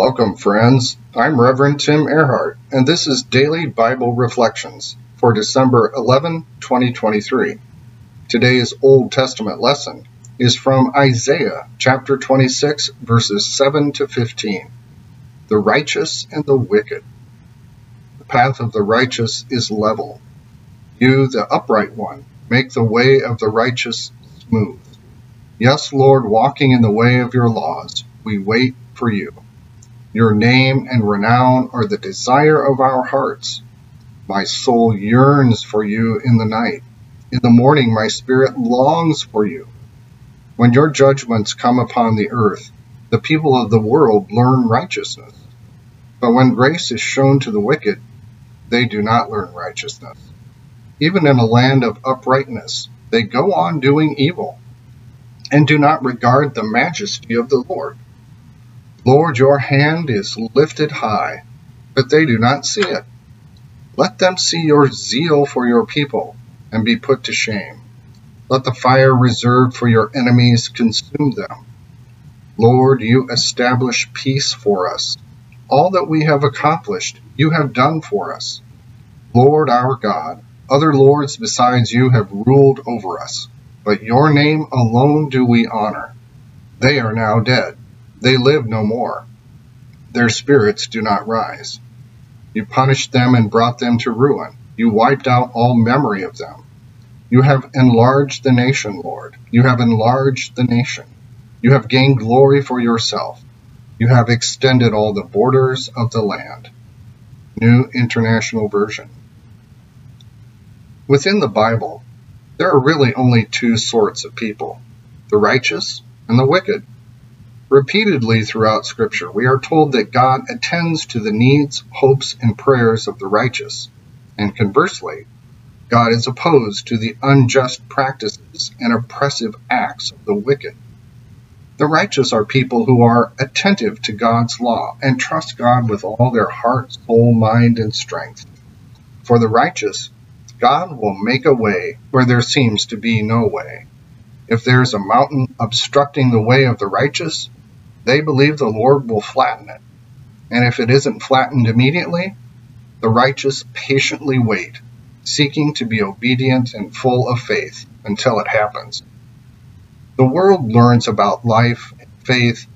Welcome, friends. I'm Reverend Tim Ehrhardt, and this is Daily Bible Reflections for December 11, 2023. Today's Old Testament lesson is from Isaiah chapter 26, verses 7 to 15. The righteous and the wicked. The path of the righteous is level. You, the upright one, make the way of the righteous smooth. Yes, Lord, walking in the way of your laws, we wait for you. Your name and renown are the desire of our hearts. My soul yearns for you in the night. In the morning, my spirit longs for you. When your judgments come upon the earth, the people of the world learn righteousness. But when grace is shown to the wicked, they do not learn righteousness. Even in a land of uprightness, they go on doing evil and do not regard the majesty of the Lord. Lord, your hand is lifted high, but they do not see it. Let them see your zeal for your people and be put to shame. Let the fire reserved for your enemies consume them. Lord, you establish peace for us. All that we have accomplished, you have done for us. Lord our God, other lords besides you have ruled over us, but your name alone do we honor. They are now dead they live no more. Their spirits do not rise. You punished them and brought them to ruin. You wiped out all memory of them. You have enlarged the nation, Lord. You have enlarged the nation. You have gained glory for yourself. You have extended all the borders of the land. New International Version. Within the Bible, there are really only two sorts of people the righteous and the wicked. Repeatedly throughout Scripture, we are told that God attends to the needs, hopes, and prayers of the righteous, and conversely, God is opposed to the unjust practices and oppressive acts of the wicked. The righteous are people who are attentive to God's law and trust God with all their heart, soul, mind, and strength. For the righteous, God will make a way where there seems to be no way. If there is a mountain obstructing the way of the righteous, they believe the Lord will flatten it. And if it isn't flattened immediately, the righteous patiently wait, seeking to be obedient and full of faith until it happens. The world learns about life, faith,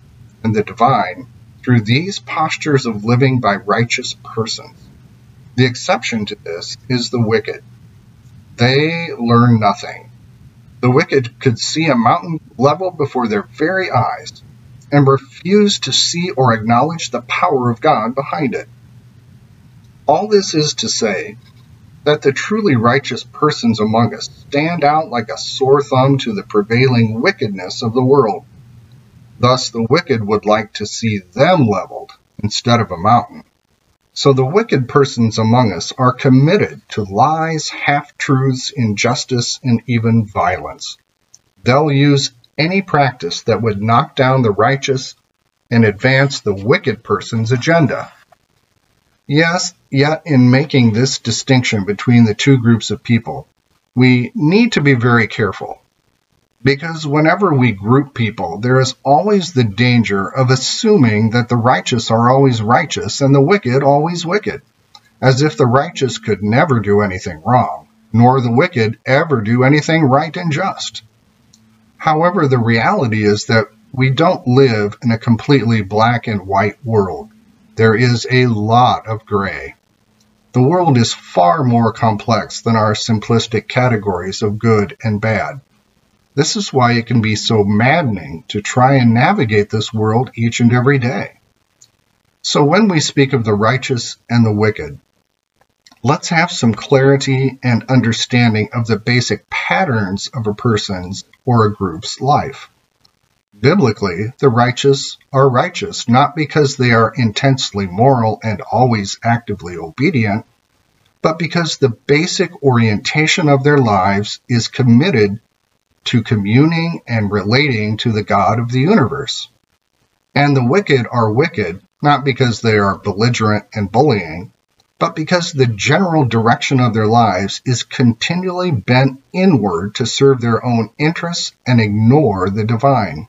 and the divine through these postures of living by righteous persons. The exception to this is the wicked. They learn nothing. The wicked could see a mountain leveled before their very eyes, and refuse to see or acknowledge the power of God behind it. All this is to say that the truly righteous persons among us stand out like a sore thumb to the prevailing wickedness of the world. Thus, the wicked would like to see them leveled instead of a mountain. So the wicked persons among us are committed to lies, half truths, injustice, and even violence. They'll use any practice that would knock down the righteous and advance the wicked person's agenda. Yes, yet in making this distinction between the two groups of people, we need to be very careful. Because whenever we group people, there is always the danger of assuming that the righteous are always righteous and the wicked always wicked, as if the righteous could never do anything wrong, nor the wicked ever do anything right and just. However, the reality is that we don't live in a completely black and white world. There is a lot of gray. The world is far more complex than our simplistic categories of good and bad. This is why it can be so maddening to try and navigate this world each and every day. So when we speak of the righteous and the wicked, let's have some clarity and understanding of the basic patterns of a person's or a group's life. Biblically, the righteous are righteous not because they are intensely moral and always actively obedient, but because the basic orientation of their lives is committed to communing and relating to the God of the universe. And the wicked are wicked not because they are belligerent and bullying, but because the general direction of their lives is continually bent inward to serve their own interests and ignore the divine.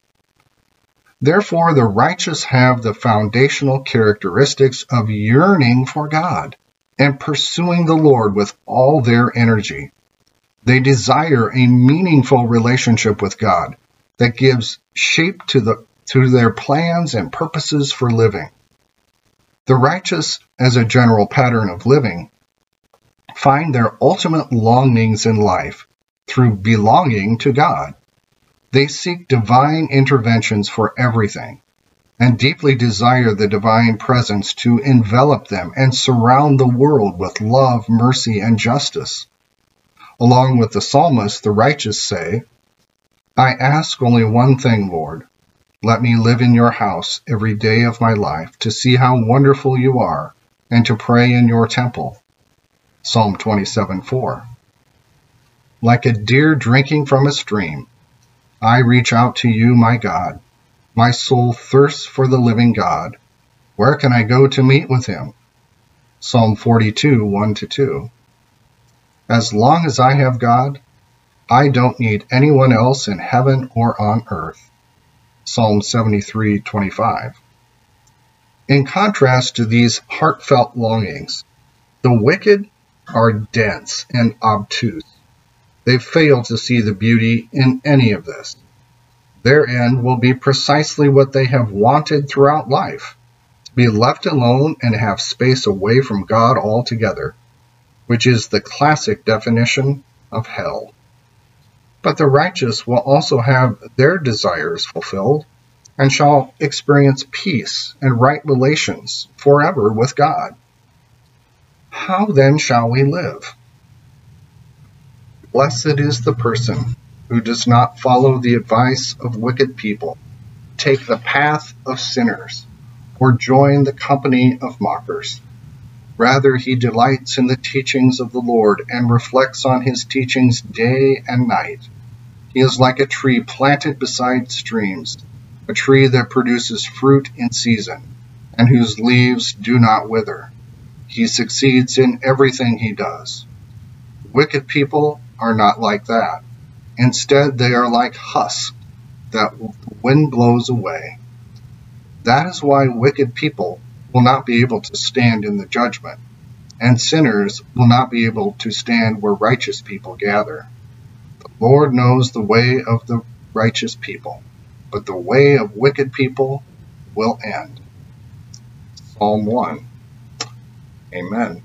Therefore, the righteous have the foundational characteristics of yearning for God and pursuing the Lord with all their energy. They desire a meaningful relationship with God that gives shape to, the, to their plans and purposes for living. The righteous, as a general pattern of living, find their ultimate longings in life through belonging to God. They seek divine interventions for everything and deeply desire the divine presence to envelop them and surround the world with love, mercy, and justice. Along with the psalmist, the righteous say, I ask only one thing, Lord. Let me live in your house every day of my life to see how wonderful you are and to pray in your temple. Psalm 27 4. Like a deer drinking from a stream, I reach out to you, my God. My soul thirsts for the living God. Where can I go to meet with him? Psalm 42 1 2. As long as I have God, I don't need anyone else in heaven or on earth. Psalm 73:25. In contrast to these heartfelt longings, the wicked are dense and obtuse. They fail to see the beauty in any of this. Their end will be precisely what they have wanted throughout life to be left alone and have space away from God altogether, which is the classic definition of hell. But the righteous will also have their desires fulfilled and shall experience peace and right relations forever with God. How then shall we live? Blessed is the person who does not follow the advice of wicked people, take the path of sinners, or join the company of mockers. Rather, he delights in the teachings of the Lord and reflects on his teachings day and night. He is like a tree planted beside streams, a tree that produces fruit in season, and whose leaves do not wither. He succeeds in everything he does. Wicked people are not like that. Instead, they are like husks that the wind blows away. That is why wicked people will not be able to stand in the judgment, and sinners will not be able to stand where righteous people gather. Lord knows the way of the righteous people, but the way of wicked people will end. Psalm 1. Amen.